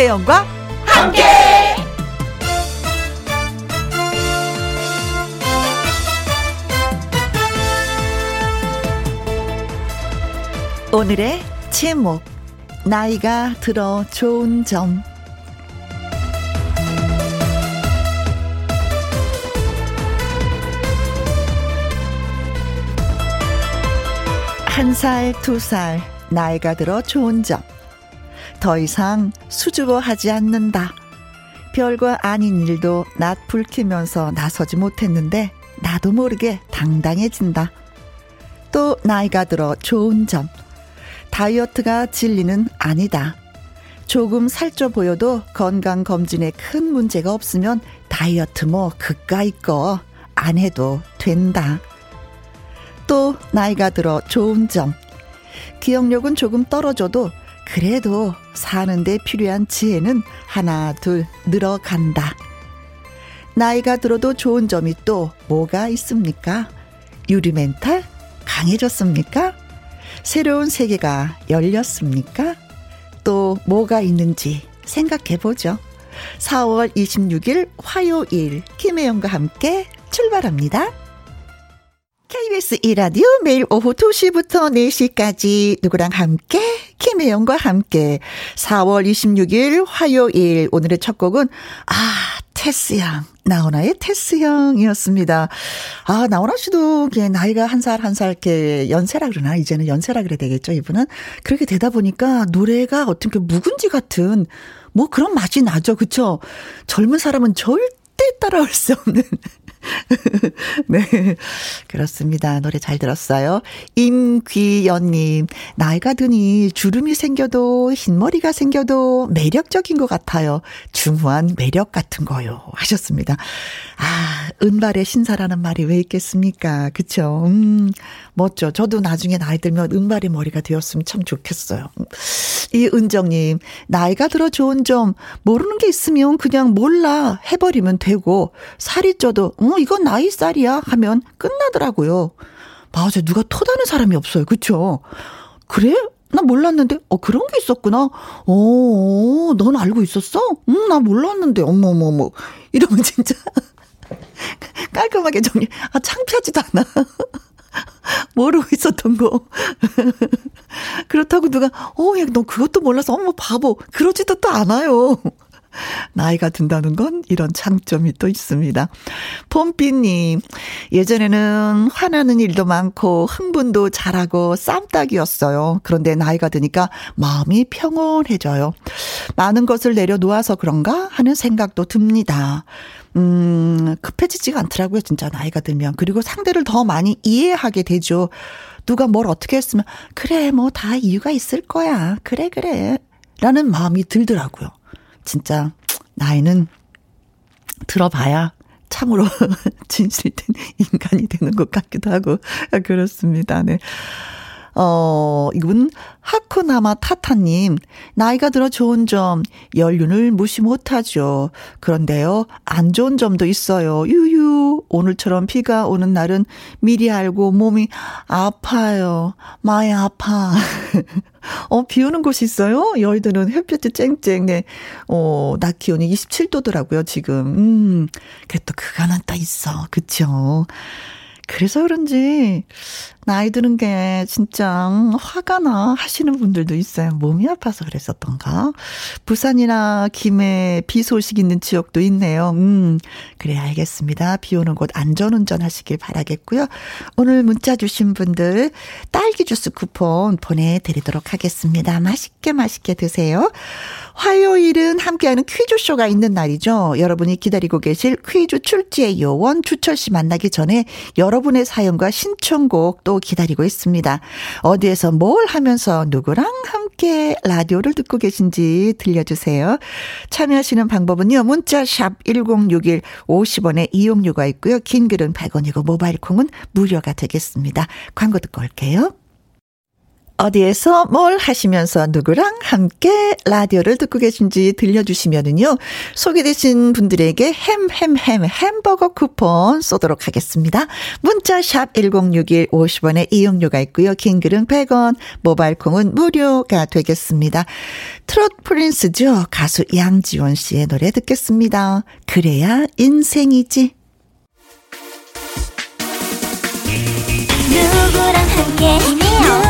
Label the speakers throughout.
Speaker 1: 김혜영과 함께. 오늘의 제목 나이가 들어 좋은 점 한 살, 두 살, 나이가 들어 좋은 점. 더 이상 수줍어하지 않는다. 별과 아닌 일도 낯 불 키면서 나서지 못했는데, 나도 모르게 당당해진다. 또 나이가 들어 좋은 점. 다이어트가 진리는 아니다. 조금 살쪄 보여도 건강검진에 큰 문제가 없으면 다이어트 뭐 그까이 거 안 해도 된다. 또 나이가 들어 좋은 점. 기억력은 조금 떨어져도 그래도 사는데 필요한 지혜는 하나, 둘 늘어간다. 나이가 들어도 좋은 점이 또 뭐가 있습니까? 유리 멘탈 강해졌습니까? 새로운 세계가 열렸습니까? 또 뭐가 있는지 생각해 보죠. 4월 26일 화요일 김혜영과 함께 출발합니다. KBS 이라디오 매일 오후 2시부터 4시까지 누구랑 함께? 김혜영과 함께. 4월 26일 화요일. 오늘의 첫 곡은 아 테스양. 나훈아의 테스형이었습니다. 아 나훈아 씨도 나이가 한살 한 살 이렇게 연세라 그러나? 이제는 연세라 그래야 되겠죠 이분은? 그렇게 되다 보니까 노래가 어떤 그 묵은지 같은 뭐 그런 맛이 나죠. 그쵸? 젊은 사람은 절대 따라올 수 없는 네. 그렇습니다. 노래 잘 들었어요. 임귀연님, 나이가 드니 주름이 생겨도 흰머리가 생겨도 매력적인 것 같아요. 중후한 매력 같은 거요. 하셨습니다. 아, 은발의 신사라는 말이 왜 있겠습니까? 그쵸? 음, 멋져. 저도 나중에 나이 들면 은발의 머리가 되었으면 참 좋겠어요. 이 은정님, 나이가 들어 좋은 점, 모르는 게 있으면 그냥 몰라 해버리면 되고, 살이 쪄도, 어, 이건 나이 쌀이야 하면 끝나더라고요. 맞아. 누가 토다는 사람이 없어요. 그쵸? 그래? 나 몰랐는데, 어, 그런 게 있었구나. 어, 어 넌 알고 있었어? 응, 나 몰랐는데, 어머머머. 이러면 진짜 깔끔하게 정리, 아, 창피하지도 않아. 모르고 있었던 거. 그렇다고 누가, 어, 야, 너 그것도 몰라서, 어머, 바보. 그러지도 또 않아요. 나이가 든다는 건 이런 장점이 또 있습니다. 봄비님, 예전에는 화나는 일도 많고 흥분도 잘하고 쌈딱이었어요. 그런데 나이가 드니까 마음이 평온해져요. 많은 것을 내려놓아서 그런가 하는 생각도 듭니다. 음, 급해지지가 않더라고요, 진짜 나이가 들면. 그리고 상대를 더 많이 이해하게 되죠. 누가 뭘 어떻게 했으면, 그래, 뭐 다 이유가 있을 거야. 그래, 그래. 라는 마음이 들더라고요. 진짜, 나이는 들어봐야 참으로 진실된 인간이 되는 것 같기도 하고, 그렇습니다. 네. 어, 이분 하쿠나마 타타님, 나이가 들어 좋은 점, 연륜을 무시 못하죠. 그런데요, 안 좋은 점도 있어요. 유유, 오늘처럼 비가 오는 날은 미리 알고 몸이 아파요. 많이 아파. 어, 비 오는 곳이 있어요? 여의도는 햇볕이 쨍쨍, 네. 어, 낮 기온이 27도더라고요, 지금. 음, 그래도 그거는 또 있어. 그쵸? 그래서 그런지 나이 드는 게 진짜 화가 나 하시는 분들도 있어요. 몸이 아파서 그랬었던가. 부산이나 김해 비 소식 있는 지역도 있네요. 음, 그래 알겠습니다. 비 오는 곳 안전운전 하시길 바라겠고요. 오늘 문자 주신 분들 딸기 주스 쿠폰 보내드리도록 하겠습니다. 맛있게 맛있게 드세요. 화요일은 함께하는 퀴즈쇼가 있는 날이죠. 여러분이 기다리고 계실 퀴즈 출제의 요원 주철 씨 만나기 전에 여러분의 사연과 신청곡 또 기다리고 있습니다. 어디에서 뭘 하면서 누구랑 함께 라디오를 듣고 계신지 들려주세요. 참여하시는 방법은요. 문자 샵 1061 50원의 이용료가 있고요. 긴 글은 100원이고 모바일 콩은 무료가 되겠습니다. 광고 듣고 올게요. 어디에서 뭘 하시면서 누구랑 함께 라디오를 듣고 계신지 들려주시면은요, 소개되신 분들에게 햄, 햄, 햄, 햄버거 쿠폰 쏘도록 하겠습니다. 문자 샵 1061 50원의 이용료가 있고요. 킹글은 100원, 모바일 콩은 무료가 되겠습니다. 트롯 프린스죠. 가수 양지원 씨의 노래 듣겠습니다. 그래야 인생이지. 누구랑 함께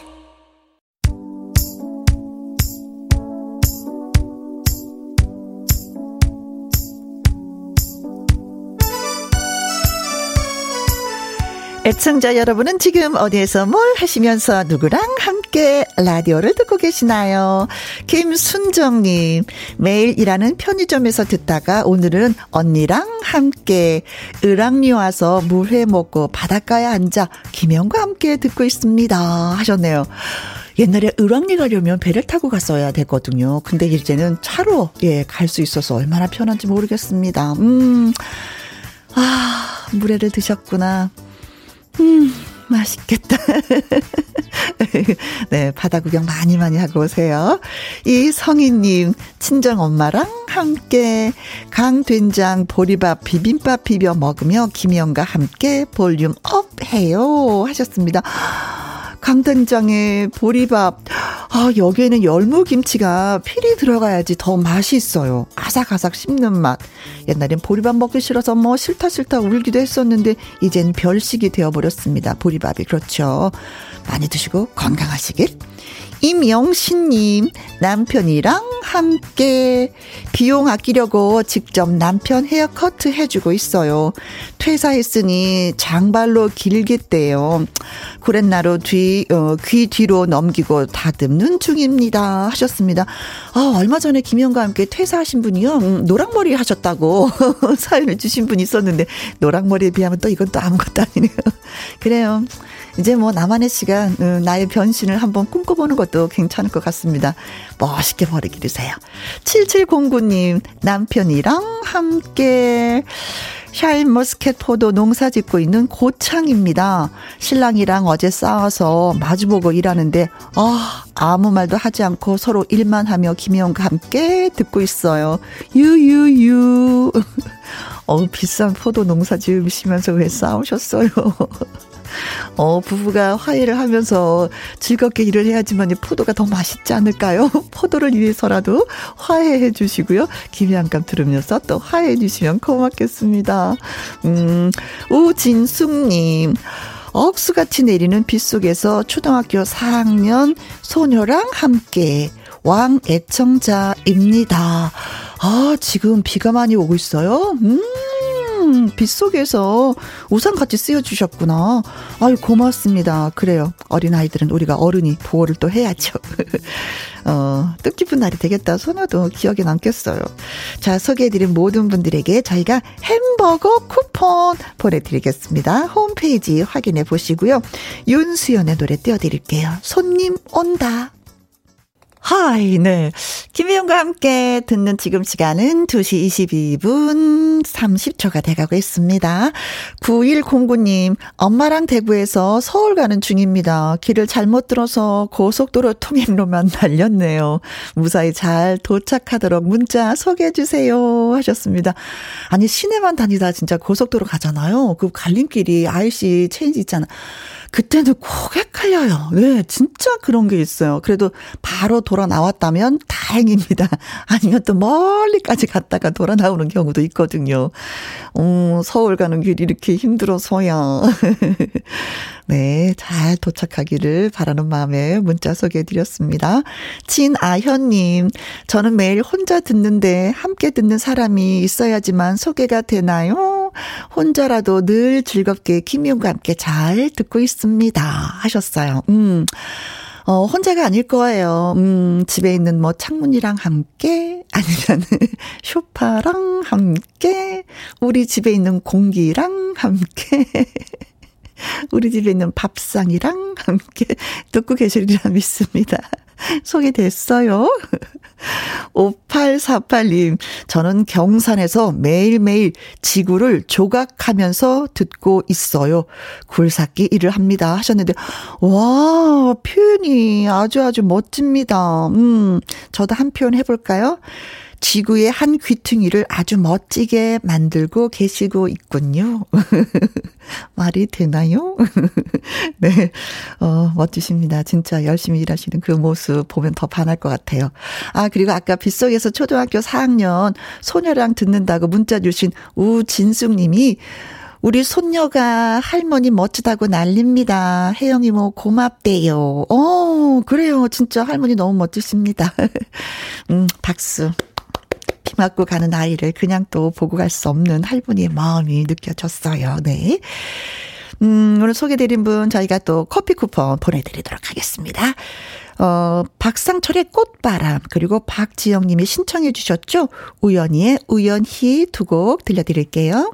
Speaker 1: 애청자 여러분은 지금 어디에서 뭘 하시면서 누구랑 함께 라디오를 듣고 계시나요? 김순정님, 매일 일하는 편의점에서 듣다가 오늘은 언니랑 함께 을왕리 와서 물회 먹고 바닷가에 앉아 김영과 함께 듣고 있습니다. 하셨네요. 옛날에 을왕리 가려면 배를 타고 갔어야 됐거든요. 근데 이제는 차로, 예, 갈 수 있어서 얼마나 편한지 모르겠습니다. 음, 아, 물회를 드셨구나. 음, 맛있겠다. 네, 바다 구경 많이 많이 하고 오세요. 이 성희님, 친정 엄마랑 함께 강된장 보리밥 비빔밥 비벼 먹으며 김혜영과 함께 볼륨 up 해요. 하셨습니다. 강된장에 보리밥. 아, 여기에는 열무김치가 필히 들어가야지 더 맛있어요. 아삭아삭 씹는 맛. 옛날엔 보리밥 먹기 싫어서 뭐 싫다 싫다 울기도 했었는데 이젠 별식이 되어버렸습니다. 보리밥이. 그렇죠. 많이 드시고 건강하시길. 임영신님, 남편이랑 함께 비용 아끼려고 직접 남편 헤어커트 해주고 있어요. 퇴사했으니 장발로 길겠대요. 구렛나루 뒤, 어, 귀 뒤로 넘기고 다듬는 중입니다. 하셨습니다. 아, 얼마 전에 김영과 함께 퇴사하신 분이요. 음, 노랑머리 하셨다고 사연을 주신 분이 있었는데, 노랑머리에 비하면 또 이건 또 아무것도 아니네요. 그래요. 이제 뭐 나만의 시간, 음, 나의 변신을 한번 꿈꿔보는 것도 괜찮을 것 같습니다. 멋있게 머리 기르세요. 7709님, 남편이랑 함께 샤인머스켓 포도 농사 짓고 있는 고창입니다. 신랑이랑 어제 싸워서 마주보고 일하는데, 아, 아무 말도 하지 않고 서로 일만 하며 김혜영과 함께 듣고 있어요. 유유유. 어 비싼 포도 농사 지으시면서 왜 싸우셨어요? 어, 부부가 화해를 하면서 즐겁게 일을 해야지만 포도가 더 맛있지 않을까요? 포도를 위해서라도 화해해 주시고요. 김양감 들으면서 또 화해해 주시면 고맙겠습니다. 음, 우진숙님. 억수같이 내리는 빗 속에서 초등학교 4학년 소녀랑 함께 왕 애청자입니다. 아, 지금 비가 많이 오고 있어요? 음. 음, 빗속에서 우산 같이 쓰여주셨구나. 아유, 고맙습니다. 그래요. 어린아이들은 우리가 어른이 보호를 또 해야죠. 어, 뜻깊은 날이 되겠다. 소녀도 기억에 남겠어요. 자, 소개해드린 모든 분들에게 저희가 햄버거 쿠폰 보내드리겠습니다. 홈페이지 확인해 보시고요. 윤수연의 노래 띄워드릴게요. 손님 온다. 하이, 네. 김혜영과 함께 듣는 지금 시간은 2시 22분 30초가 돼가고 있습니다. 9109님, 엄마랑 대구에서 서울 가는 중입니다. 길을 잘못 들어서 고속도로 통행로만 날렸네요. 무사히 잘 도착하도록 문자 소개해주세요. 하셨습니다. 아니, 시내만 다니다 진짜 고속도로 가잖아요. 그 갈림길이 IC 체인지 있잖아. 그때는 꼭 헷갈려요. 네, 진짜 그런 게 있어요. 그래도 바로 돌아 나왔다면 다행입니다. 아니면 또 멀리까지 갔다가 돌아 나오는 경우도 있거든요. 음, 서울 가는 길 이렇게 힘들어서야. 네, 잘 도착하기를 바라는 마음에 문자 소개해 드렸습니다. 진아현님, 저는 매일 혼자 듣는데 함께 듣는 사람이 있어야지만 소개가 되나요? 혼자라도 늘 즐겁게 김용과 함께 잘 듣고 있습니다. 하셨어요. 음. 어, 혼자가 아닐 거예요. 음, 집에 있는 뭐 창문이랑 함께, 아니면 쇼파랑 함께, 우리 집에 있는 공기랑 함께. 우리 집에 있는 밥상이랑 함께 듣고 계시리라 믿습니다. 소개됐어요. 5848님, 저는 경산에서 매일매일 지구를 조각하면서 듣고 있어요. 굴삭기 일을 합니다. 하셨는데, 와, 표현이 아주 아주 멋집니다. 음, 저도 한 표현 해볼까요? 지구의 한 귀퉁이를 아주 멋지게 만들고 계시고 있군요. 말이 되나요? 네. 어, 멋지십니다. 진짜 열심히 일하시는 그 모습 보면 더 반할 것 같아요. 아, 그리고 아까 빗속에서 초등학교 4학년 소녀랑 듣는다고 문자 주신 우진숙 님이 우리 손녀가 할머니 멋지다고 난립니다. 혜영이 뭐 고맙대요. 어, 그래요. 진짜 할머니 너무 멋지십니다. 음, 박수. 피 맞고 가는 아이를 그냥 또 보고 갈 수 없는 할머니의 마음이 느껴졌어요. 네. 음, 오늘 소개드린 분 저희가 또 커피 쿠폰 보내드리도록 하겠습니다. 어, 박상철의 꽃바람, 그리고 박지영 님이 신청해 주셨죠? 우연히의 우연히 두 곡 들려드릴게요.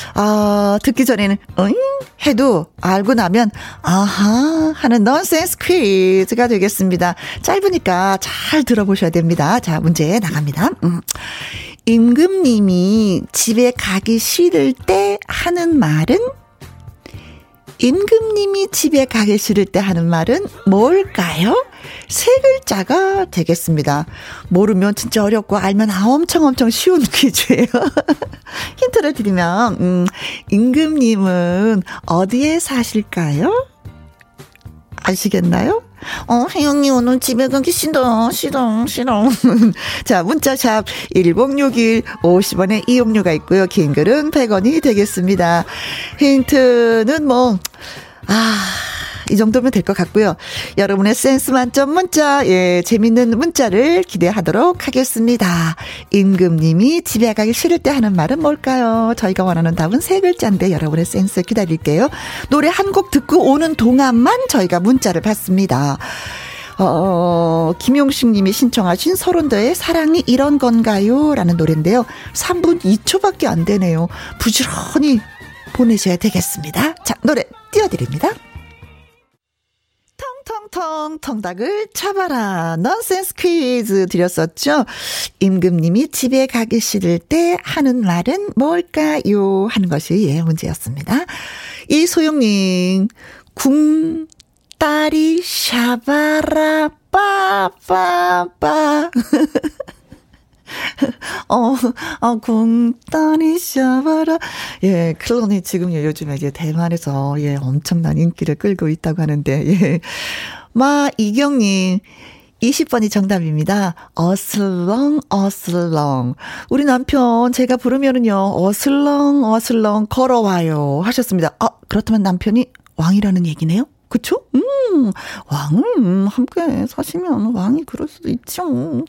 Speaker 1: 아, 듣기 전에는, 응? 해도 알고 나면, 아하, 하는 넌센스 퀴즈가 되겠습니다. 짧으니까 잘 들어보셔야 됩니다. 자, 문제 나갑니다. 음. 임금님이 집에 가기 싫을 때 하는 말은? 임금님이 집에 가기 싫을 때 하는 말은 뭘까요? 세 글자가 되겠습니다. 모르면 진짜 어렵고 알면 아 엄청 엄청 쉬운 퀴즈예요. 힌트를 드리면 음, 임금님은 어디에 사실까요? 아시겠나요? 어, 혜영이 오늘 집에 가기 싫어, 싫어, 싫어. 자, 문자샵 1061 50원에 이용료가 있고요. 긴 글은 100원이 되겠습니다. 힌트는 뭐, 아, 이 정도면 될 것 같고요. 여러분의 센스 만점 문자, 예, 재밌는 문자를 기대하도록 하겠습니다. 임금님이 집에 가기 싫을 때 하는 말은 뭘까요? 저희가 원하는 답은 세 글자인데 여러분의 센스 기다릴게요. 노래 한 곡 듣고 오는 동안만 저희가 문자를 받습니다. 어, 김용식 님이 신청하신 서른도의 사랑이 이런 건가요? 라는 노래인데요. 3분 2초밖에 안 되네요. 부지런히 보내셔야 되겠습니다. 자, 노래 띄워드립니다. 텅텅텅 통닭을 잡아라. 넌센스 퀴즈 드렸었죠. 임금님이 집에 가기 싫을 때 하는 말은 뭘까요? 하는 것이 예, 문제였습니다. 이소영님, 궁, 딸이 샤바라, 빠빠빠. 어, 어, 공단이 샤바라. 예, 클론이 지금 요즘에 이제 대만에서 예, 엄청난 인기를 끌고 있다고 하는데, 예. 마, 이경님. 20번이 정답입니다. 어슬렁, 어슬렁. 우리 남편 제가 부르면은요, 어슬렁, 어슬렁 걸어와요. 하셨습니다. 아, 그렇다면 남편이 왕이라는 얘기네요? 그쵸? 음, 왕은 함께 사시면 왕이 그럴 수도 있죠.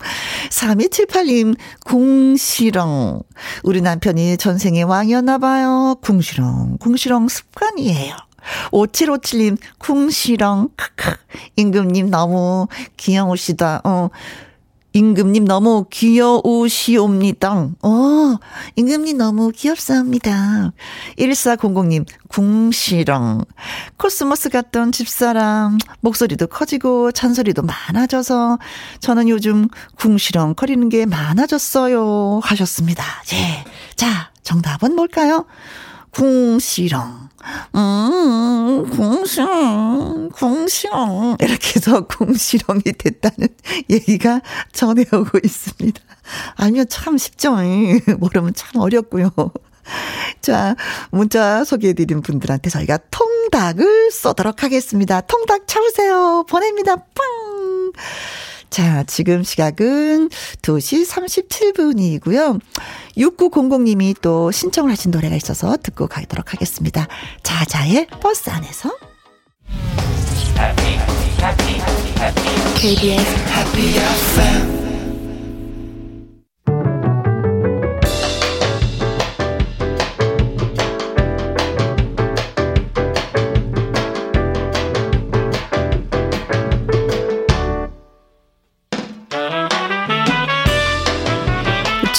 Speaker 1: 3278님, 궁시렁. 우리 남편이 전생에 왕이었나봐요. 궁시렁, 궁시렁 습관이에요. 5757님, 궁시렁, 크크. 임금님 너무 귀여우시다. 어. 임금님 너무 귀여우시옵니다. 어, 임금님 너무 귀엽사옵니다. 1400님, 궁시렁. 코스모스 같던 집사람, 목소리도 커지고 잔소리도 많아져서 저는 요즘 궁시렁 거리는 게 많아졌어요. 하셨습니다. 예. 자, 정답은 뭘까요? 궁시렁. 음, 궁시렁, 궁시렁. 이렇게 해서 궁시렁이 됐다는 얘기가 전해오고 있습니다. 알면 참 쉽죠. 모르면 참 어렵고요. 자, 문자 소개해드린 분들한테 저희가 통닭을 쏘도록 하겠습니다. 통닭 참으세요. 보냅니다. 빵! 자, 지금 시각은 2시 37분이고요. 6900님이 또 신청을 하신 노래가 있어서 듣고 가도록 하겠습니다. 자자의 버스 안에서. KBS Happy FM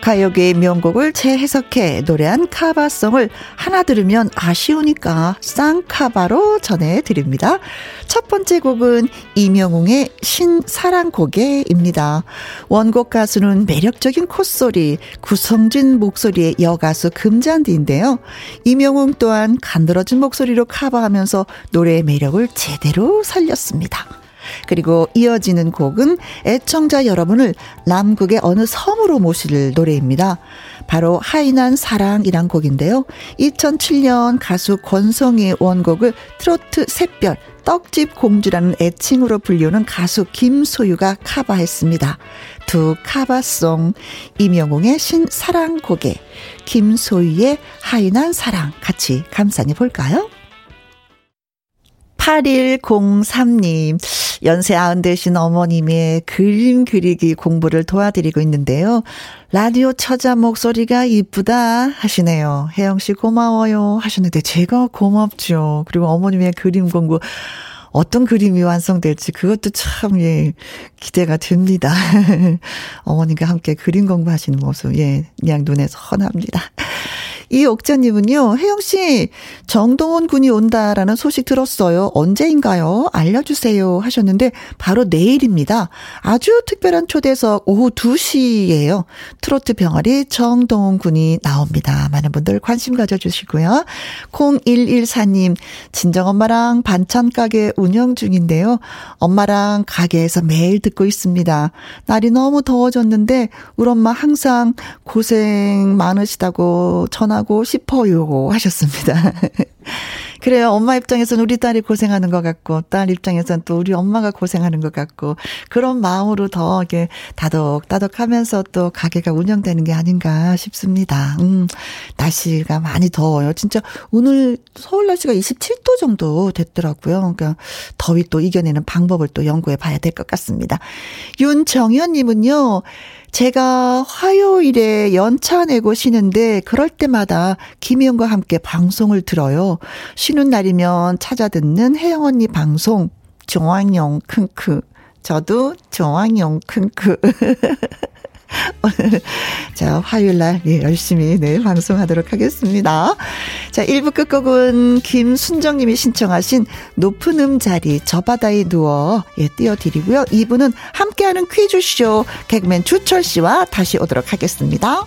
Speaker 1: 가요계의 명곡을 재해석해 노래한 cover song을 하나 들으면 아쉬우니까 쌍cover로 전해드립니다. 첫 번째 곡은 임영웅의 신사랑고개입니다. 원곡 가수는 매력적인 콧소리, 구성진 목소리의 여가수 금잔디인데요. 이명웅 또한 간드러진 목소리로 카바하면서 노래의 매력을 제대로 살렸습니다. 그리고 이어지는 곡은 애청자 여러분을 남극의 어느 섬으로 모실 노래입니다. 바로 하이난 사랑이란 곡인데요. 2007년 가수 권성희 원곡을 트로트 샛별 떡집 공주라는 애칭으로 불리우는 가수 김소유가 카바했습니다. 두 카바송 이명웅의 신사랑 고개 김소유의 하이난 사랑 같이 감상해 볼까요? 8103님, 연세 아흔 되신 어머님의 그림 그리기 공부를 도와드리고 있는데요. 라디오 처자 목소리가 이쁘다 하시네요. 혜영 씨 고마워요 하셨는데 제가 고맙죠. 그리고 어머님의 그림 공부 어떤 그림이 완성될지 그것도 참, 예, 기대가 됩니다. 어머님과 함께 그림 공부하시는 모습, 예, 그냥 눈에 선합니다. 이 옥자님은요, 혜영씨, 정동원 군이 온다라는 소식 들었어요. 언제인가요? 알려주세요. 하셨는데, 바로 내일입니다. 아주 특별한 초대석 오후 2시예요. 트로트 병아리 정동원 군이 나옵니다. 많은 분들 관심 가져주시고요. 0114님, 친정엄마랑 반찬 가게 운영 중인데요. 엄마랑 가게에서 매일 듣고 있습니다. 날이 너무 더워졌는데, 우리 엄마 항상 고생 많으시다고 전화 하고 싶어요 하셨습니다. 그래요. 엄마 입장에서는 우리 딸이 고생하는 것 같고, 딸 입장에서는 또 우리 엄마가 고생하는 것 같고, 그런 마음으로 더 이게 다독다독 하면서 또 가게가 운영되는 게 아닌가 싶습니다. 음, 날씨가 많이 더워요. 진짜 오늘 서울 날씨가 27도 정도 됐더라고요. 그러니까 더위 또 이겨내는 방법을 또 연구해 봐야 될 것 같습니다. 윤정현님은요, 제가 화요일에 연차 내고 쉬는데 그럴 때마다 김희영과 함께 방송을 들어요. 쉬는 날이면 찾아 듣는 혜영 언니 방송. 좋아요, 킁크. 저도 좋아요, 킁크. 오늘, 자, 화요일 날, 예, 열심히, 네, 방송하도록 하겠습니다. 자, 1부 끝곡은 김순정님이 신청하신 높은 음자리, 저 바다에 누워, 예, 띄워드리고요. 2부는 함께하는 퀴즈쇼, 개그맨 주철 씨와 다시 오도록 하겠습니다.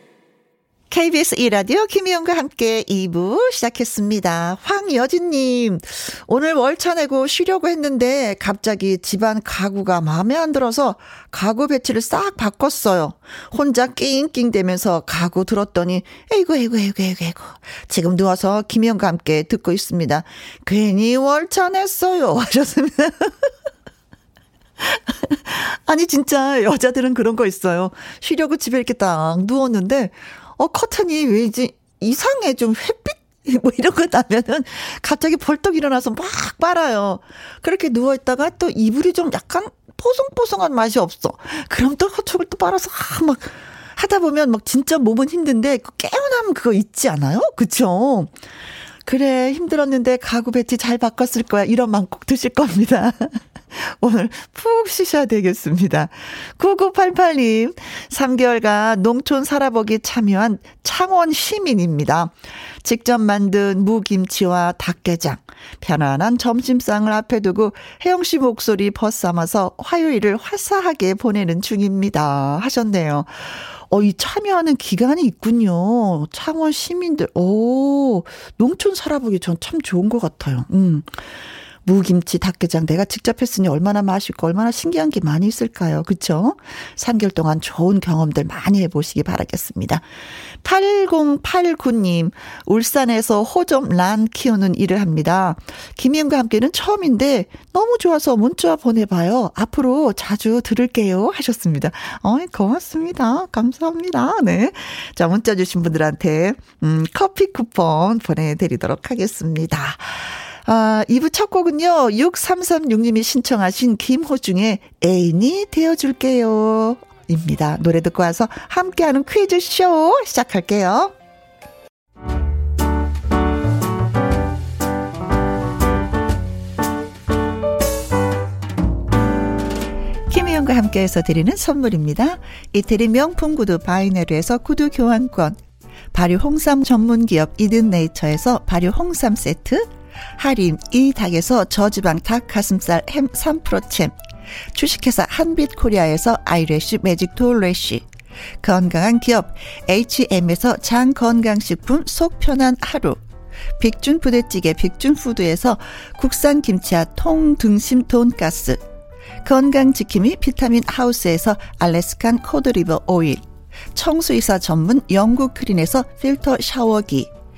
Speaker 1: KBS 2라디오 김희영과 함께 2부 시작했습니다. 황여진님, 오늘 월차 내고 쉬려고 했는데 갑자기 집안 가구가 마음에 안 들어서 가구 배치를 싹 바꿨어요. 혼자 낑낑대면서 가구 들었더니 에이구 에이구 에이구 에이구 에이구 지금 누워서 김희영과 함께 듣고 있습니다. 괜히 월차 냈어요 하셨습니다. 아니 진짜 여자들은 그런 거 있어요. 쉬려고 집에 이렇게 딱 누웠는데 어, 커튼이 왜지 이상해 좀 햇빛 뭐 이런 거 나면은 갑자기 벌떡 일어나서 막 빨아요. 그렇게 누워 있다가 또 이불이 좀 약간 포송포송한 맛이 없어. 그럼 또 허축을 또 빨아서 아, 막 하다 보면 막 진짜 몸은 힘든데 그 깨어남 그거 있지 않아요? 그쵸? 그래 힘들었는데 가구 배치 잘 바꿨을 거야 이런 마음 꼭 드실 겁니다. 오늘 푹 쉬셔야 되겠습니다. 9988님, 3개월간 농촌 살아보기 참여한 창원 시민입니다. 직접 만든 무김치와 닭게장, 편안한 점심상을 앞에 두고 혜영 씨 목소리 벗삼아서 화요일을 화사하게 보내는 중입니다. 하셨네요. 어, 이 참여하는 기간이 있군요. 창원 시민들, 오, 농촌 살아보기 전 참 좋은 것 같아요. 음. 무김치, 닭게장 내가 직접 했으니 얼마나 맛있고 얼마나 신기한 게 많이 있을까요? 그쵸? 3개월 동안 좋은 경험들 많이 해보시기 바라겠습니다. 8089님, 울산에서 호점 란 키우는 일을 합니다. 김희영과 함께는 처음인데 너무 좋아서 문자 보내봐요. 앞으로 자주 들을게요. 하셨습니다. 어이, 고맙습니다. 감사합니다. 네. 자, 문자 주신 분들한테, 음, 커피 쿠폰 보내드리도록 하겠습니다. 아, 2부 첫 곡은요, 6336님이 신청하신 김호중의 애인이 되어줄게요. 입니다. 노래 듣고 와서 함께하는 퀴즈쇼 시작할게요. 김희영과 함께해서 드리는 선물입니다. 이태리 명품 구두 바이네르에서 구두 교환권, 발효 홍삼 전문 기업 이든 네이처에서 발효 홍삼 세트, 하림 이 닭에서 저지방 닭 가슴살 햄 3%챔. 주식회사 한빛코리아에서 아이래쉬 매직 돌래쉬. 건강한 기업 H&M에서 장건강식품 속 편한 하루. 빅준 부대찌개 빅준푸드에서 국산 김치와 통등심 돈가스. 건강지킴이 비타민 하우스에서 Alaskan cod liver oil. 청수이사 전문 영국 크린에서 필터 샤워기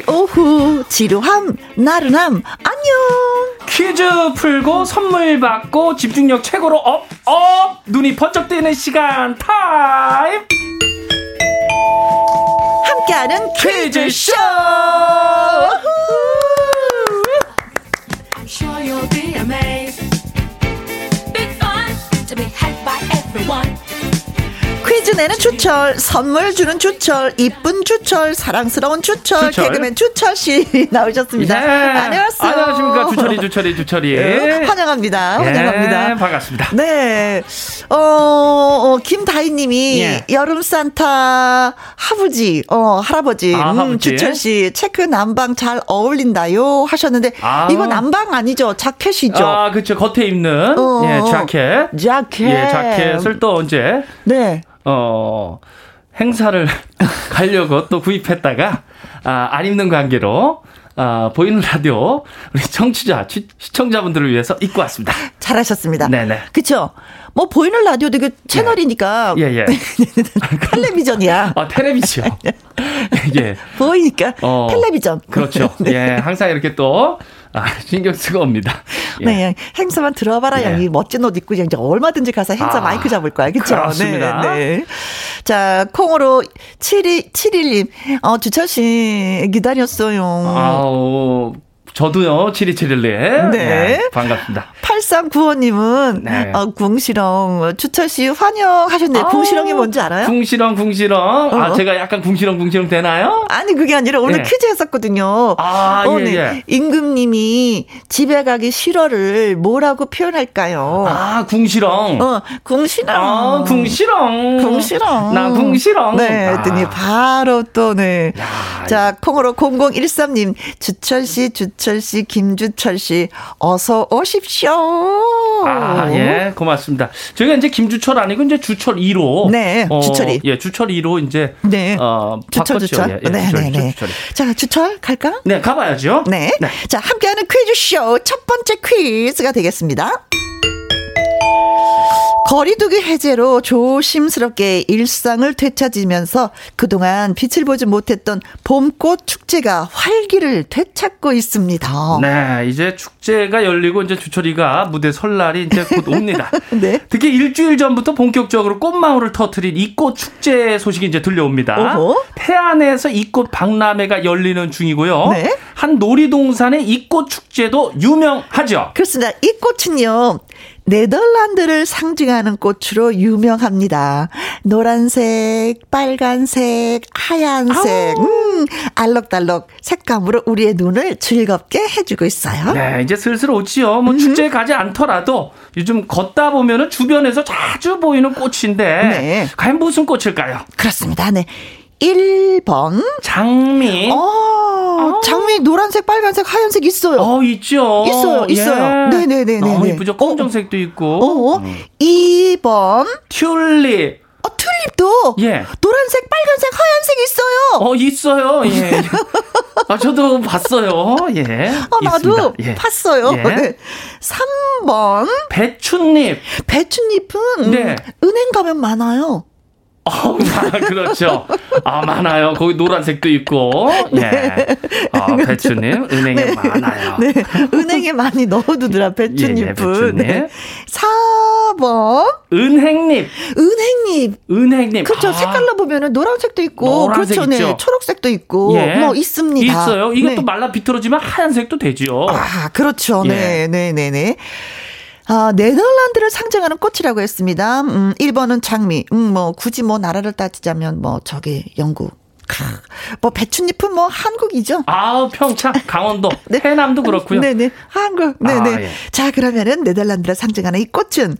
Speaker 1: 화요일 오후 지루함 나른함 안녕!
Speaker 2: 퀴즈 풀고 선물 받고 집중력 최고로 up up! 눈이 번쩍 뜨는 시간 타임!
Speaker 1: 함께하는 퀴즈쇼 퀴즈 내는 추철, 선물 주는 추철, 이쁜 추철, 사랑스러운 추철, 추철. 개그맨 추철 씨 나오셨습니다. 네. 안녕하세요.
Speaker 2: 안녕하십니까. 추철이, 추철이, 추철이. 네.
Speaker 1: 환영합니다. 네. 환영합니다.
Speaker 2: 반갑습니다.
Speaker 1: 네. 어, 어 김다희 님이 예. 여름 산타 하부지, 어, 할아버지, 아, 음, 추철 씨, 체크 남방 잘 어울린다요 하셨는데, 아. 이거 남방 아니죠? 자켓이죠?
Speaker 2: 아, 그쵸. 겉에 입는, 어, 예, 자켓.
Speaker 1: 자켓.
Speaker 2: 예, 자켓을 또 언제.
Speaker 1: 네.
Speaker 2: 어, 행사를 가려고 또 구입했다가, 아, 안 입는 관계로, 아, 보이는 라디오, 우리 청취자, 시청자분들을 위해서 입고 왔습니다.
Speaker 1: 잘하셨습니다. 네네. 그쵸? 뭐, 보이는 라디오도 그 채널이니까.
Speaker 2: 예, 예.
Speaker 1: 텔레비전이야.
Speaker 2: 아, 텔레비전.
Speaker 1: 예. 보이니까. 어, 텔레비전.
Speaker 2: 그렇죠. 네. 예, 항상 이렇게 또, 아, 신경 쓰고 옵니다.
Speaker 1: 예. 네, 행사만 들어봐라. 예. 이 멋진 옷 입고 이제 얼마든지 가서 행사 아, 마이크 잡을 거야. 그렇죠?
Speaker 2: 그렇습니다.
Speaker 1: 네, 네. 자, 콩으로 72, 71님, 어, 주철 씨 기다렸어요.
Speaker 2: 아우. 저도요, 7271님. 네. 네. 반갑습니다.
Speaker 1: 8395님은, 네. 어, 궁시렁, 주철씨 환영하셨네요. 궁시렁이 뭔지 알아요?
Speaker 2: 궁시렁, 궁시렁. 아, 어. 아, 제가 약간 궁시렁, 궁시렁 되나요?
Speaker 1: 아니, 그게 아니라 오늘 네. 퀴즈 했었거든요.
Speaker 2: 아, 어, 예, 네. 예.
Speaker 1: 임금님이 집에 가기 싫어를 뭐라고 표현할까요?
Speaker 2: 아, 궁시렁.
Speaker 1: 어, 궁시렁.
Speaker 2: 아, 궁시렁.
Speaker 1: 궁시렁.
Speaker 2: 나 궁시렁.
Speaker 1: 네, 했더니 아. 바로 또, 네. 야, 자, 콩으로 0013님, 주철 씨, 주 이주철 씨, 김주철 씨, 어서 오십시오.
Speaker 2: 아, 예, 고맙습니다. 저희가 이제 김주철 아니고 이제 주철 2로.
Speaker 1: 네, 어, 주철이.
Speaker 2: 예, 주철 2로 이제.
Speaker 1: 네. 어, 주철, 바꿨죠. 주철. 예, 예, 네, 주철, 네, 네. 주철. 자, 주철 갈까?
Speaker 2: 네, 가봐야죠.
Speaker 1: 네. 네. 자, 함께하는 퀴즈쇼 첫 번째 퀴즈가 되겠습니다. 거리두기 해제로 조심스럽게 일상을 되찾으면서 그동안 빛을 보지 못했던 봄꽃 축제가 활기를 되찾고 있습니다.
Speaker 2: 네, 이제 축제가 열리고 이제 주철이가 무대 설날이 이제 곧 옵니다. 네. 특히 일주일 전부터 본격적으로 꽃망울을 터트린 이꽃 축제 소식이 이제 들려옵니다. 어허? 태안에서 이꽃 박람회가 열리는 중이고요. 네. 한 놀이동산의 이꽃 축제도 유명하죠.
Speaker 1: 그렇습니다. 이 꽃은요. 네덜란드를 상징하는 꽃으로 유명합니다. 노란색, 빨간색, 하얀색, 음, 알록달록 색감으로 우리의 눈을 즐겁게 해주고 있어요.
Speaker 2: 네, 이제 슬슬 오지요. 뭐 음. 축제에 가지 않더라도 요즘 걷다 보면은 주변에서 자주 보이는 꽃인데 네. 과연 무슨 꽃일까요?
Speaker 1: 그렇습니다. 네. 1번
Speaker 2: 장미.
Speaker 1: 어, 장미 노란색, 빨간색, 하얀색 있어요.
Speaker 2: 어, 있죠.
Speaker 1: 있어요. 있어요. 예. 네, 네, 네, 네.
Speaker 2: 너무 이쁘죠. 검정색도 있고.
Speaker 1: 어, 음. 2번
Speaker 2: 튤립.
Speaker 1: 어, 튤립도 예. 노란색, 빨간색, 하얀색 있어요.
Speaker 2: 어, 있어요. 예. 아, 저도 봤어요. 예.
Speaker 1: 어, 나도 예. 봤어요. 예. 3번
Speaker 2: 배춧잎.
Speaker 1: 배춧잎은 네. 은행 가면 많아요.
Speaker 2: 어, 그렇죠. 아, 많아요. 거기 노란색도 있고. 예. 네. 아, 배추님, 은행에 네. 많아요.
Speaker 1: 네. 은행에 많이 넣어두더라, 배추잎은. 예, 예, 배추잎. 네. 4번.
Speaker 2: 은행잎.
Speaker 1: 은행잎.
Speaker 2: 은행잎.
Speaker 1: 그렇죠. 아. 색깔로 보면은 노란색도 있고. 노란색 그렇죠. 네. 있죠. 네. 초록색도 있고. 예. 뭐 있습니다.
Speaker 2: 있어요. 이게 네. 또 말라 비틀어지면 하얀색도 되죠.
Speaker 1: 아, 그렇죠. 네, 예. 네, 네, 네. 아, 네덜란드를 상징하는 꽃이라고 했습니다. 음, 1번은 장미. 음, 뭐, 굳이 뭐, 나라를 따지자면, 뭐, 저기, 영국. 뭐 배춧잎은 뭐 한국이죠.
Speaker 2: 아 평창, 강원도, 네. 해남도 그렇고요.
Speaker 1: 네 네 한국. 네 네. 아, 예. 자 그러면은 네덜란드를 상징하는 이 꽃은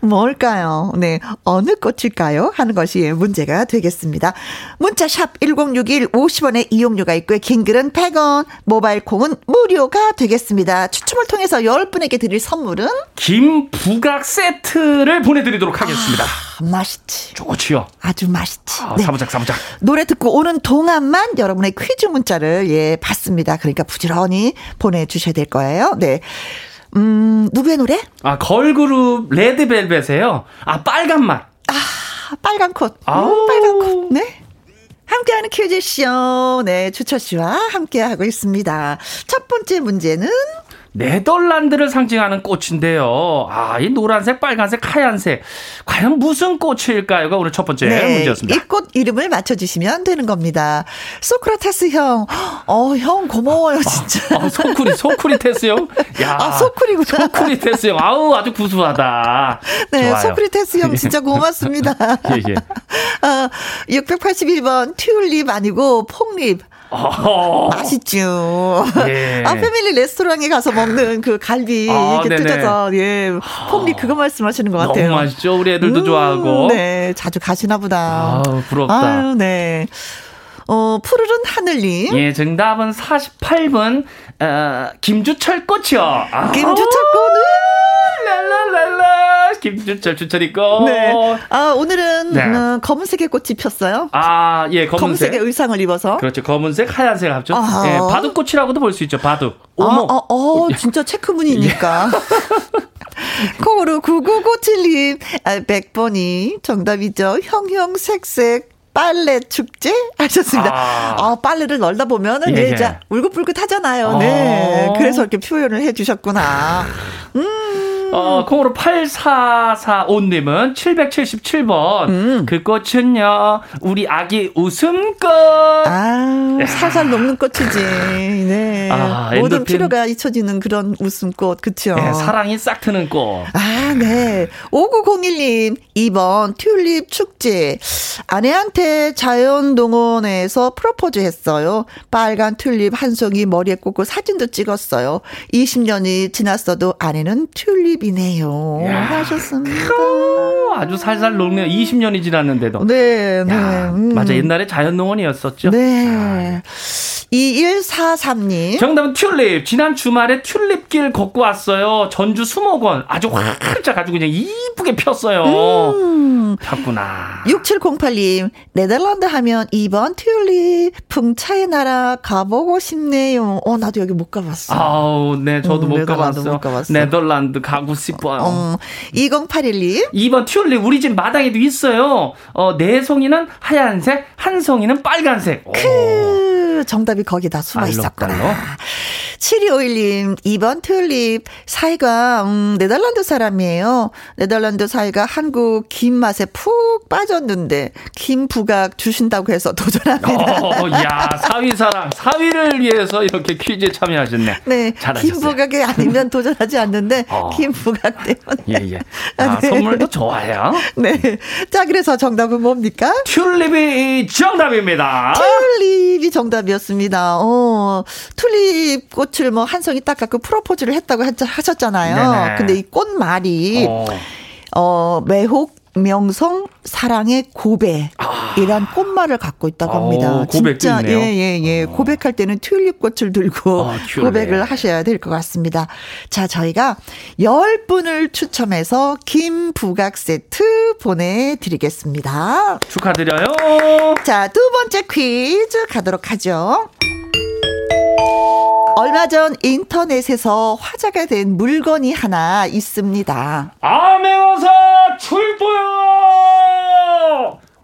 Speaker 1: 뭘까요? 네 어느 꽃일까요? 하는 것이 문제가 되겠습니다. 문자 샵 #1061 50원의 이용료가 있고요. 긴 글은 100원, 모바일 콩은 무료가 되겠습니다. 추첨을 통해서 10분에게 드릴 선물은
Speaker 2: 김 부각 세트를 보내 드리도록 하겠습니다.
Speaker 1: 아, 맛있지.
Speaker 2: 좋지요.
Speaker 1: 아주 맛있지.
Speaker 2: 아, 네. 사무작 사무작.
Speaker 1: 노래 듣고 오는 동안만 여러분의 퀴즈 문자를 예 받습니다. 그러니까 부지런히 보내주셔야 될 거예요. 네. 음 누구의 노래?
Speaker 2: 아 걸그룹 레드벨벳에요. 아 빨간 맛.
Speaker 1: 아 빨간 콧. 아 빨간 콧. 네. 함께하는 퀴즈쇼. 네, 주철 씨와 함께하고 있습니다. 첫 번째 문제는
Speaker 2: 네덜란드를 상징하는 꽃인데요. 아, 이 노란색, 빨간색, 하얀색. 과연 무슨 꽃일까요가 오늘 첫 번째 네, 문제였습니다.
Speaker 1: 이 꽃 이름을 맞춰주시면 되는 겁니다. 소크라테스 형. 어, 형 고마워요, 진짜.
Speaker 2: 아, 아, 소쿠리, 소쿠리테스 형.
Speaker 1: 야. 아, 소쿠리구나.
Speaker 2: 소쿠리테스 형. 아우, 아주 구수하다.
Speaker 1: 네, 좋아요. 소쿠리테스 형 진짜 고맙습니다. 예, 예. 아, 681번 튤립 아니고 pork rib. 어. 맛있죠. 예. 아, 패밀리 레스토랑에 가서 먹는 그 갈비 아, 이렇게 네네. 뜯어서, 예, pork rib 그거 말씀하시는 것 같아요.
Speaker 2: 너무 맛있죠. 우리 애들도 음, 좋아하고.
Speaker 1: 네, 자주 가시나 보다. 아
Speaker 2: 부럽다. 아유,
Speaker 1: 네. 어, 푸르른 하늘님.
Speaker 2: 예, 정답은 48번, 어, 김주철 꽃이요. 아.
Speaker 1: 김주철 꽃은?
Speaker 2: 랄랄랄라. 김주철, 주철이 꽃. 네.
Speaker 1: 아, 오늘은 네. 음, 검은색의 꽃이 폈어요.
Speaker 2: 아, 예, 검은색.
Speaker 1: 검은색의 의상을 입어서.
Speaker 2: 그렇죠. 검은색, 하얀색 합죠. 예, 바둑꽃이라고도 볼 수 있죠, 바둑.
Speaker 1: 아, 오목. 아, 어, 어, 진짜 체크무늬니까. 콩으로 9997님, 아, 100번이 정답이죠. 형형색색. 빨래 축제 하셨습니다. 아, 아 빨래를 널다 보면은 예, 예. 울긋불긋 하잖아요. 네. 어. 그래서 이렇게 표현을 해 주셨구나. 음.
Speaker 2: 어, 콩으로 8445님은 777번. 음. 그 꽃은요, 우리 아기 웃음꽃.
Speaker 1: 아, 살살 녹는 꽃이지. 네. 아, 모든 엔도핀. 피로가 잊혀지는 그런 웃음꽃. 그쵸. 네,
Speaker 2: 사랑이 싹 트는 꽃.
Speaker 1: 아, 네. 5901님, 2번 튤립 축제. 아내한테 자연동원에서 프로포즈 했어요. 빨간 튤립 한 송이 머리에 꽂고 사진도 찍었어요. 20년이 지났어도 아내는 튤립 이네요. 하셨습니다.
Speaker 2: 아주 살살 녹네요. 20년이 지났는데도.
Speaker 1: 네, 네.
Speaker 2: 야, 음. 맞아. 옛날에 자연농원이었었죠.
Speaker 1: 네. 아. 2143님.
Speaker 2: 정답은 튤립. 지난 주말에 튤립길 걷고 왔어요. 전주 수목원. 아주 활짝 아주 그냥 이쁘게 폈어요. 음. 폈구나.
Speaker 1: 6708님. 네덜란드 하면 2번 튤립. 풍차의 나라 가보고 싶네요. 어, 나도 여기 못 가봤어.
Speaker 2: 아우, 네, 저도 음, 못, 가봤어. 못 가봤어. 네덜란드 가고 싶어요. 어,
Speaker 1: 2081님.
Speaker 2: 2번 튤립. 우리 집 마당에도 있어요. 어, 네 송이는 하얀색, 한 송이는 빨간색.
Speaker 1: 크, 정답이 거기다 숨어 있었구나. 7251님, 2번 튤립. 사이가, 음, 네덜란드 사람이에요. 네덜란드 사이가 한국 김 맛에 푹 빠졌는데, 김 부각 주신다고 해서 도전합니다.
Speaker 2: 어, 야, 사위 사랑, 사위를 위해서 이렇게 퀴즈에 참여하셨네.
Speaker 1: 네.
Speaker 2: 잘하셨어요.
Speaker 1: 김 부각이 아니면 도전하지 않는데, 어. 김 부각 때문에.
Speaker 2: 예, 예. 아, 네. 선물도 좋아요.
Speaker 1: 네. 자, 그래서 정답은 뭡니까?
Speaker 2: 튤립이 정답입니다.
Speaker 1: 튤립이 정답 이었습니다. 어, 튤립 꽃을 뭐 한 송이 딱 갖고 프로포즈를 했다고 하셨잖아요. 네네. 근데 이 꽃말이 어, 어 매혹 명성 사랑의 고백 아. 꽃말을 갖고 있다고 합니다. 오, 진짜 예예예 예, 예. 고백할 때는 튤립 꽃을 들고 아, 고백을 하셔야 될 것 같습니다. 자 저희가 10분을 추첨해서 김부각 세트 보내드리겠습니다.
Speaker 2: 축하드려요.
Speaker 1: 자두 번째 퀴즈 가도록 하죠. 얼마 전 인터넷에서 화제가 된 물건이 하나 있습니다.
Speaker 2: 아메어사 출보요!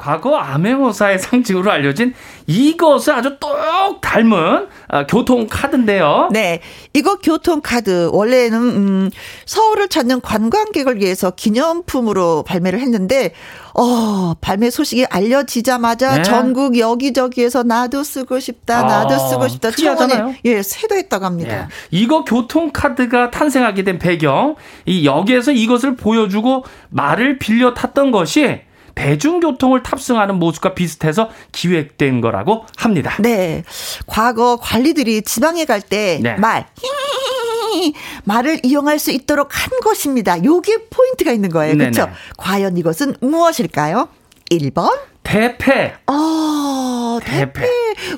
Speaker 2: 과거 암행어사의 상징으로 알려진 이것을 아주 똑 닮은 아, 교통카드인데요.
Speaker 1: 네. 이거 교통카드 원래는 음, 서울을 찾는 관광객을 위해서 기념품으로 발매를 했는데 어, 발매 소식이 알려지자마자 네. 전국 여기저기에서 나도 쓰고 싶다, 나도 아, 쓰고 싶다.
Speaker 2: 청원에
Speaker 1: 예, 세도했다고 합니다. 예.
Speaker 2: 이거 교통카드가 탄생하게 된 배경, 이 역에서 이것을 보여주고 말을 빌려 탔던 것이 대중교통을 탑승하는 모습과 비슷해서 기획된 거라고 합니다.
Speaker 1: 네. 과거 관리들이 지방에 갈 때 말, 네. 말을 이용할 수 있도록 한 것입니다. 요게 포인트가 있는 거예요. 그렇죠? 과연 이것은 무엇일까요? 1번
Speaker 2: 대패.
Speaker 1: 아, 대패. 대패.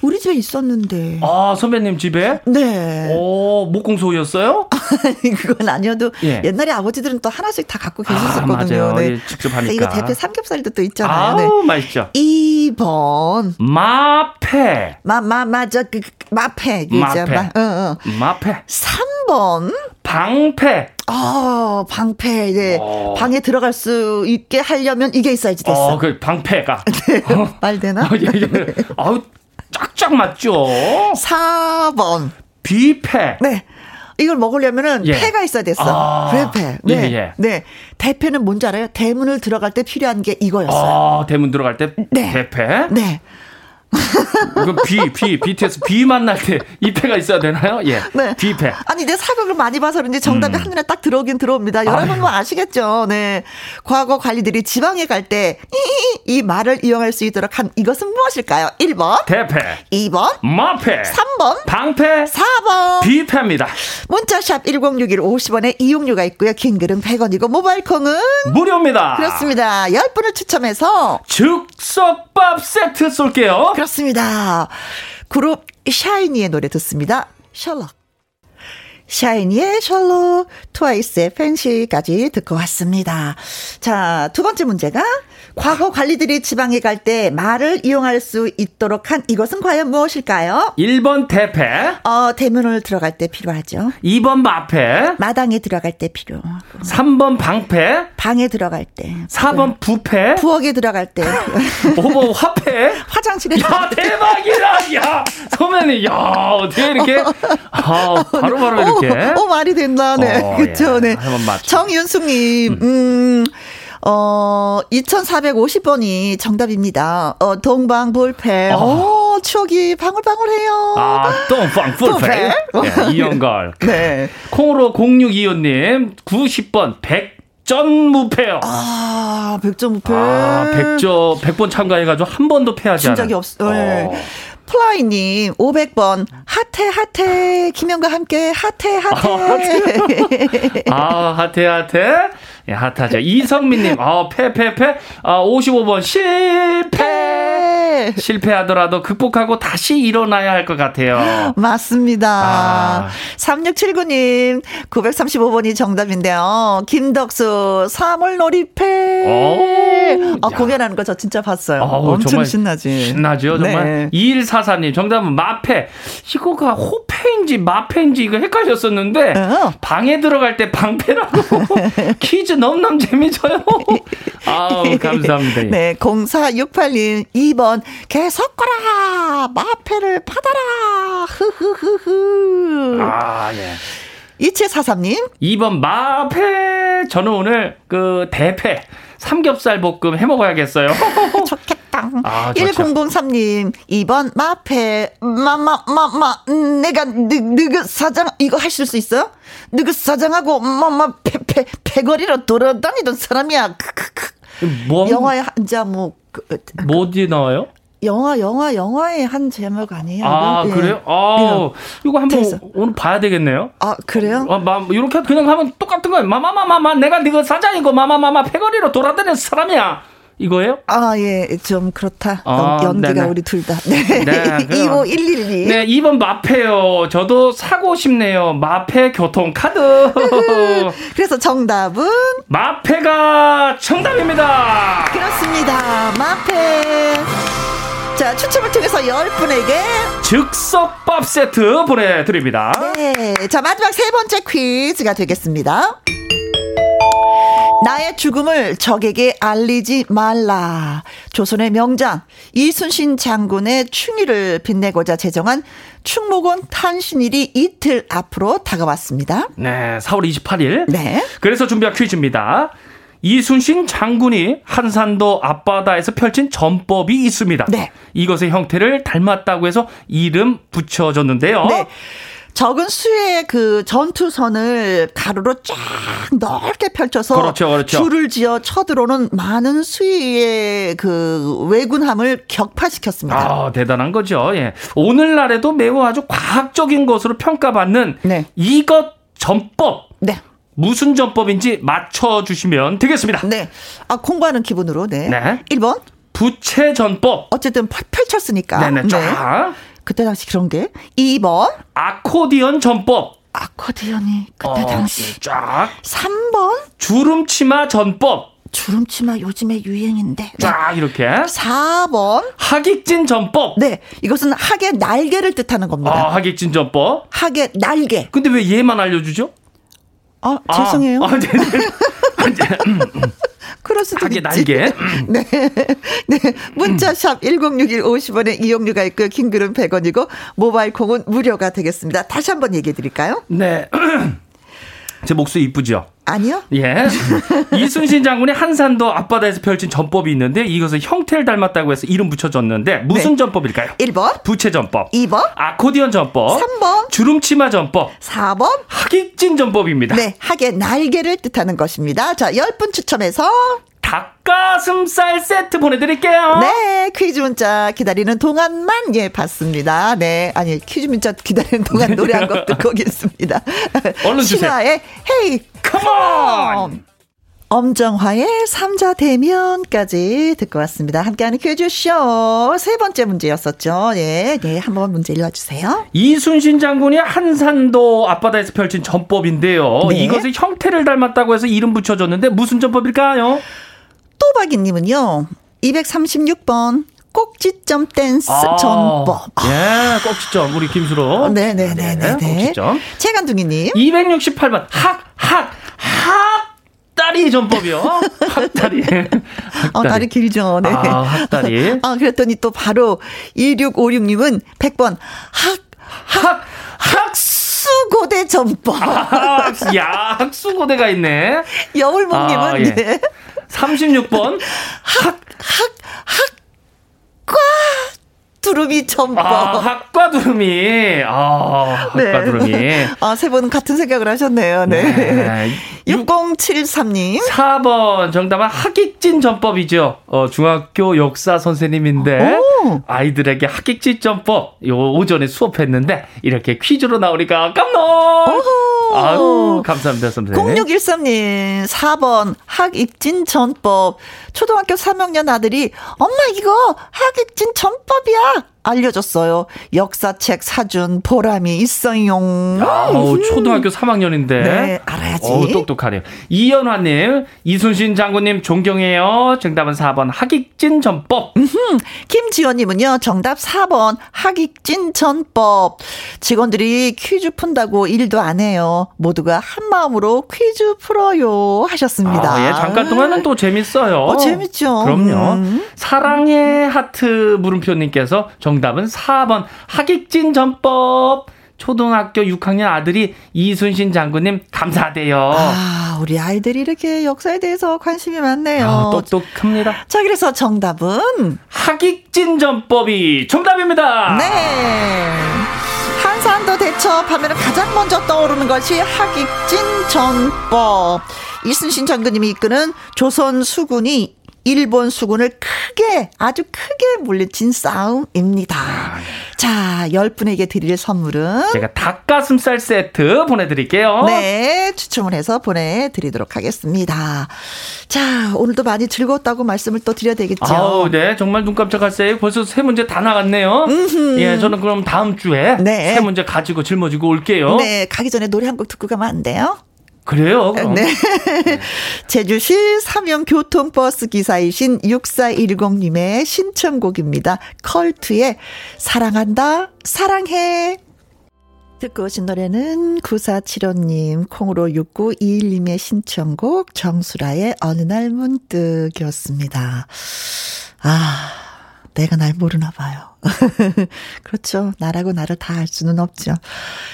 Speaker 1: 우리 집에 있었는데.
Speaker 2: 아, 선배님 집에?
Speaker 1: 네.
Speaker 2: 오, 목공소였어요?
Speaker 1: 아니, 그건 아니어도 예. 옛날에 아버지들은 또 하나씩 다 갖고 계셨었거든요. 아,
Speaker 2: 맞아요. 네. 직접 하니까.
Speaker 1: 이거 대패 삼겹살도 또 있잖아요.
Speaker 2: 아우, 네. 맛있죠.
Speaker 1: 2번.
Speaker 2: 마패.
Speaker 1: 마, 마, 맞아. 그, 마패.
Speaker 2: 마패. 마,
Speaker 1: 어, 어.
Speaker 2: 마패.
Speaker 1: 3번.
Speaker 2: 방패.
Speaker 1: 아, 방패. 네. 어. 방에 들어갈 수 있게 하려면 이게 있어야지 됐어.
Speaker 2: 어, 그 방패가.
Speaker 1: 네. 말 되나? 어, 예,
Speaker 2: 예. 아우, 쫙쫙 맞죠?
Speaker 1: 4번.
Speaker 2: 비패.
Speaker 1: 네. 이걸 먹으려면은 예. 패가 있어야 됐어. 아, 회패. 네. 예, 예. 네. 대패는 뭔지 알아요? 대문을 들어갈 때 필요한 게 이거였어요.
Speaker 2: 아, 대문 들어갈 때 네. 대패?
Speaker 1: 네.
Speaker 2: 그 비, 비, BTS 비 만날 때 이패가 있어야 되나요? 예. 네. 비패.
Speaker 1: 아니, 내 사극을 많이 봐서 그런지 정답이 음. 한눈에 딱 들어오긴 들어옵니다. 여러분 뭐 아시겠죠? 네. 과거 관리들이 지방에 갈 때 이 말을 이용할 수 있도록 한 이것은 무엇일까요? 1번.
Speaker 2: 대패.
Speaker 1: 2번.
Speaker 2: 마패.
Speaker 1: 3번.
Speaker 2: 방패.
Speaker 1: 4번.
Speaker 2: 비패입니다.
Speaker 1: 문자샵 1061 50원에 이용료가 있고요. 긴 글은 100원이고 모바일 콩은
Speaker 2: 무료입니다.
Speaker 1: 그렇습니다. 10분을 추첨해서
Speaker 2: 즉석밥 세트 쏠게요.
Speaker 1: 그렇습니다. 그룹 샤이니의 노래 듣습니다. 셜록. 샤이니의 셜록, 트와이스의 팬시까지 듣고 왔습니다. 자, 두 번째 문제가 과거 관리들이 지방에 갈 때 말을 이용할 수 있도록 한 이것은 과연 무엇일까요?
Speaker 2: 1번 대패.
Speaker 1: 어, 대문을 들어갈 때 필요하죠.
Speaker 2: 2번 마패.
Speaker 1: 마당에 들어갈 때 필요.
Speaker 2: 3번 방패.
Speaker 1: 방에 들어갈 때.
Speaker 2: 4번 부패.
Speaker 1: 부엌에 들어갈 때.
Speaker 2: 5번 화패.
Speaker 1: 화장실에.
Speaker 2: 야, 대박이다. 야, 선배님, 야, 어떻게 이렇게. 아, 바로바로 바로 이렇게.
Speaker 1: 어, 어, 말이 된다. 네. 어, 그쵸. 예. 네. 정윤숙님, 음. 음. 어, 2450번이 정답입니다. 어, 동방불패. 어. 오, 추억이 방울방울해요.
Speaker 2: 아, 동방불패. 네, 이영걸. 네. 콩으로 0625님, 90번, 100. 전무패요.
Speaker 1: 아, 백전무패.
Speaker 2: 아, 백저, 100번 참가해가지고 한 번도 패하지 않아.
Speaker 1: 적이 없어. 네. 어. 플라이님 500번 하태 하태 김혜영과 함께 하태 하태.
Speaker 2: 아 하태 하태 예, hot하죠. 이성민님, 어, 패패패, 어, 55번 실패! 실패하더라도 극복하고 다시 일어나야 할 것 같아요.
Speaker 1: 맞습니다. 아. 3679님, 935번이 정답인데요. 김덕수, 사물놀이패. 아, 공연하는 거 저 진짜 봤어요. 어, 엄청 신나지.
Speaker 2: 신나죠, 정말. 네. 2144님, 정답은 마패. 이거가 호패 인지 마패인지 이거 헷갈렸었는데, 어. 방에 들어갈 때 방패라고. 퀴즈 너무너무 재미져요. 아우, 감사합니다.
Speaker 1: 네, 0468님, 2번, 계속 거라! 마패를 받아라! 흐흐흐흐. 아, 예. 2743님.
Speaker 2: 2번, 마패. 저는 오늘 그 대패. 삼겹살 볶음 해 먹어야겠어요.
Speaker 1: 좋겠다. 아, 1003님, 2번 마패, 마마, 마마, 내가 느, 느그 사장, 이거 하실 수 있어요? 느그 사장하고, 마마, 패, 패, 패거리로 돌아다니던 사람이야. 뭐? 영화에 한 자 뭐, 그,
Speaker 2: 뭐 어디 나와요?
Speaker 1: 영화 영화 영화의 한 제목 아니에요?
Speaker 2: 아 네. 그래요? 아 네. 이거 한번 그래서. 오늘 봐야 되겠네요.
Speaker 1: 아 그래요?
Speaker 2: 아, 마, 이렇게 그냥 하면 똑같은 거예요. 마마마마마 내가 네가 사장이고 마마마마 패거리로 돌아다니는 사람이야. 이거예요?
Speaker 1: 아, 예, 좀 그렇다. 아, 연기가 네네. 우리 둘 다. 네. 네 25112.
Speaker 2: 네, 2번 마페요. 저도 사고 싶네요. 마페 교통카드.
Speaker 1: 그래서 정답은?
Speaker 2: 마페가 정답입니다.
Speaker 1: 그렇습니다. 마페. 자, 추첨을 통해서 10분에게
Speaker 2: 즉석밥 세트 보내드립니다.
Speaker 1: 네. 자, 마지막 세 번째 퀴즈가 되겠습니다. 나의 죽음을 적에게 알리지 말라. 조선의 명장 이순신 장군의 충의를 빛내고자 제정한 충무공 탄신일이 이틀 앞으로 다가왔습니다.
Speaker 2: 네, 4월 28일. 네. 그래서 준비한 퀴즈입니다. 이순신 장군이 한산도 앞바다에서 펼친 전법이 있습니다. 네. 이것의 형태를 닮았다고 해서 이름 붙여졌는데요. 네.
Speaker 1: 적은 수의 그 전투선을 가로로 쫙 넓게 펼쳐서 그렇죠, 그렇죠. 줄을 지어 쳐들어오는 많은 수의 그 왜군함을 격파시켰습니다.
Speaker 2: 아, 대단한 거죠. 예. 오늘날에도 매우 아주 과학적인 것으로 평가받는 네. 이것 전법. 네. 무슨 전법인지 맞춰주시면 되겠습니다.
Speaker 1: 네. 아, 공부하는 기분으로, 네. 네. 1번.
Speaker 2: 부채 전법.
Speaker 1: 어쨌든 펼쳤으니까. 네네, 쫙. 네. 그때 당시 그런 게. 2번.
Speaker 2: 아코디언 전법.
Speaker 1: 아코디언이 그때 어, 당시.
Speaker 2: 쫙.
Speaker 1: 3번.
Speaker 2: 주름치마 전법.
Speaker 1: 주름치마 요즘에 유행인데.
Speaker 2: 쫙 이렇게.
Speaker 1: 4번.
Speaker 2: 하객진 전법.
Speaker 1: 네. 이것은 학의 날개를 뜻하는 겁니다.
Speaker 2: 아, 하객진 전법.
Speaker 1: 학의 날개.
Speaker 2: 근데 왜 얘만 알려주죠?
Speaker 1: 아, 죄송해요. 아, 아 네, 네. 그럴 수도 있지. 날개. 네. 네. 문자샵 1061 50원에 이용료가 있고요. 킹글은 100원이고 모바일 콩은 무료가 되겠습니다. 다시 한번 얘기해 드릴까요?
Speaker 2: 네. 제 목소리 이쁘죠?
Speaker 1: 아니요.
Speaker 2: 예. 이순신 장군이 한산도 앞바다에서 펼친 전법이 있는데 이것을 형태를 닮았다고 해서 이름 붙여졌는데 무슨 네. 전법일까요?
Speaker 1: 1번.
Speaker 2: 부채 전법.
Speaker 1: 2번.
Speaker 2: 아코디언 전법.
Speaker 1: 3번.
Speaker 2: 주름치마 전법.
Speaker 1: 4번.
Speaker 2: 하객진 전법입니다.
Speaker 1: 네. 학의 날개를 뜻하는 것입니다. 자, 10분 추첨해서
Speaker 2: 닭가슴살 세트 보내드릴게요.
Speaker 1: 네, 퀴즈 문자 기다리는 동안만 예 받습니다. 네, 아니 퀴즈 문자 기다리는 동안 노래 한 곡 듣고 오겠습니다.
Speaker 2: 얼른 주세요.
Speaker 1: 신화의 헤이 컴온. 엄정화의 삼자 대면까지 듣고 왔습니다. 함께하는 퀴즈쇼 세 번째 문제였었죠. 예, 네, 한번 문제 읽어주세요.
Speaker 2: 이순신 장군이 한산도 앞바다에서 펼친 전법인데요. 네. 이것의 형태를 닮았다고 해서 이름 붙여줬는데 무슨 전법일까요?
Speaker 1: 또박이님은요, 236번. 꼭지점 댄스 아, 전법.
Speaker 2: 예, 꼭지점. 우리 김수로.
Speaker 1: 네네네네. 네, 꼭지점. 최간둥이님.
Speaker 2: 268번. 학, 학, 학. 다리 전법이요. 학다리.
Speaker 1: 어, 다리 길죠. 네.
Speaker 2: 아, 학다리.
Speaker 1: 아, 그랬더니 또 바로 2656님은 100번. 학, 학, 학수고대 전법.
Speaker 2: 아, 야, 학수고대가 있네.
Speaker 1: 여울목님은 아, 예. 네.
Speaker 2: 36번.
Speaker 1: 학, 학, 학과 두루미 전법.
Speaker 2: 아, 학과 두루미. 아, 학과 네. 두루미.
Speaker 1: 아, 세 분은 같은 생각을 하셨네요. 네. 네. 6073님.
Speaker 2: 4번 정답은 학익진 전법이죠. 어, 중학교 역사 선생님인데 오. 아이들에게 학익진 전법 요 오전에 수업했는데 이렇게 퀴즈로 나오니까 깜놀. 아유, 감사합니다, 선생님.
Speaker 1: 0613님, 4번, 학입진 전법. 초등학교 3학년 아들이, 엄마, 이거 학입진 전법이야. 알려줬어요. 역사책 사준 보람이 있어요.
Speaker 2: 아, 어, 초등학교 3학년인데.
Speaker 1: 네, 알아야지.
Speaker 2: 어, 똑똑하네요. 이연화님, 이순신 장군님 존경해요. 정답은 4번 학익진 전법.
Speaker 1: 김지원님은요, 정답 4번 학익진 전법. 직원들이 퀴즈 푼다고 일도 안 해요. 모두가 한 마음으로 퀴즈 풀어요. 하셨습니다.
Speaker 2: 아, 예, 잠깐 동안은 또 재밌어요.
Speaker 1: 어, 재밌죠.
Speaker 2: 그럼요. 음. 사랑의 하트 물음표님께서 정 답은 4번 학익진 전법. 초등학교 6학년 아들이 이순신 장군님 감사하대요.
Speaker 1: 아, 우리 아이들이 이렇게 역사에 대해서 관심이 많네요. 아,
Speaker 2: 똑똑합니다.
Speaker 1: 자, 그래서 정답은
Speaker 2: 학익진 전법이 정답입니다.
Speaker 1: 네. 한산도 대첩하면 가장 먼저 떠오르는 것이 학익진 전법. 이순신 장군님이 이끄는 조선 수군이 일본 수군을 크게 아주 크게 물리친 싸움입니다. 아, 네. 자, 10분에게 드릴 선물은
Speaker 2: 제가 닭가슴살 세트 보내 드릴게요.
Speaker 1: 네, 추첨을 해서 보내 드리도록 하겠습니다. 자, 오늘도 많이 즐거웠다고 말씀을 또 드려야 되겠죠.
Speaker 2: 아우, 네, 정말 눈 깜짝할 요 벌써 세 문제 다 나갔네요. 음흠. 예, 저는 그럼 다음 주에 네. 세 문제 가지고 짊어지고 올게요.
Speaker 1: 네, 가기 전에 노래 한 곡 듣고 가면 안 돼요?
Speaker 2: 그래요? 그럼. 네.
Speaker 1: 제주시 삼형교통버스 기사이신 6410님의 신청곡입니다. 컬트의 사랑한다, 사랑해. 듣고 오신 노래는 9475님, 콩으로 6921님의 신청곡 정수라의 어느 날 문득이었습니다. 아, 내가 날 모르나 봐요. 그렇죠. 나라고 나를 다 알 수는 없죠.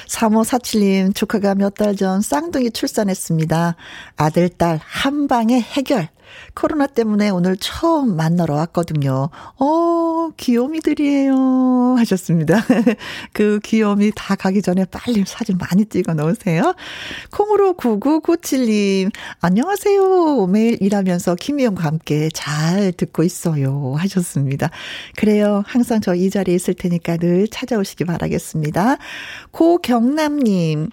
Speaker 1: 3547님, 조카가 몇 달 전 쌍둥이 출산했습니다. 아들, 딸, 한 방에 해결. 코로나 때문에 오늘 처음 만나러 왔거든요. 어, 귀요미들이에요. 하셨습니다. 그 귀요미 다 가기 전에 빨리 사진 많이 찍어 놓으세요. 콩으로 9997님, 안녕하세요. 매일 일하면서 김희영과 함께 잘 듣고 있어요. 하셨습니다. 그래요. 항상 저 이 자리에 있을 테니까 늘 찾아오시기 바라겠습니다. 고경남님,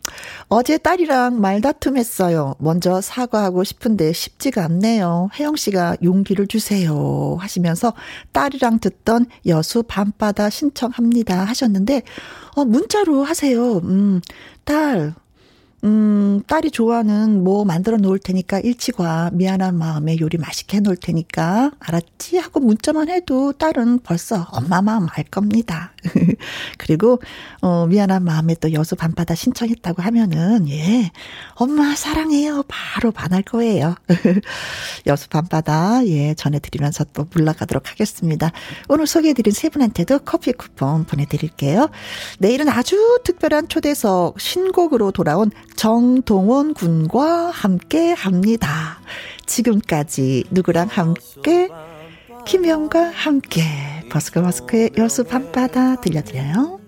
Speaker 1: 어제 딸이랑 말다툼 했어요. 먼저 사과하고 싶은데 쉽지가 않네요. 혜영 씨가 용기를 주세요 하시면서 딸이랑 듣던 여수 밤바다 신청합니다 하셨는데 어 문자로 하세요. 음. 딸 음, 딸이 좋아하는 뭐 만들어 놓을 테니까 일찍 와. 미안한 마음에 요리 맛있게 해 놓을 테니까. 알았지? 하고 문자만 해도 딸은 벌써 엄마 마음 알 겁니다. 그리고, 어, 미안한 마음에 또 여수 밤바다 신청했다고 하면은, 예, 엄마 사랑해요. 바로 반할 거예요. 여수 밤바다, 예, 전해 드리면서 또 물러가도록 하겠습니다. 오늘 소개해 드린 세 분한테도 커피 쿠폰 보내 드릴게요. 내일은 아주 특별한 초대석 신곡으로 돌아온 정동원 군과 함께 합니다. 지금까지 누구랑 함께? 김영과 함께 버스커 버스커의 여수 밤바다 들려드려요.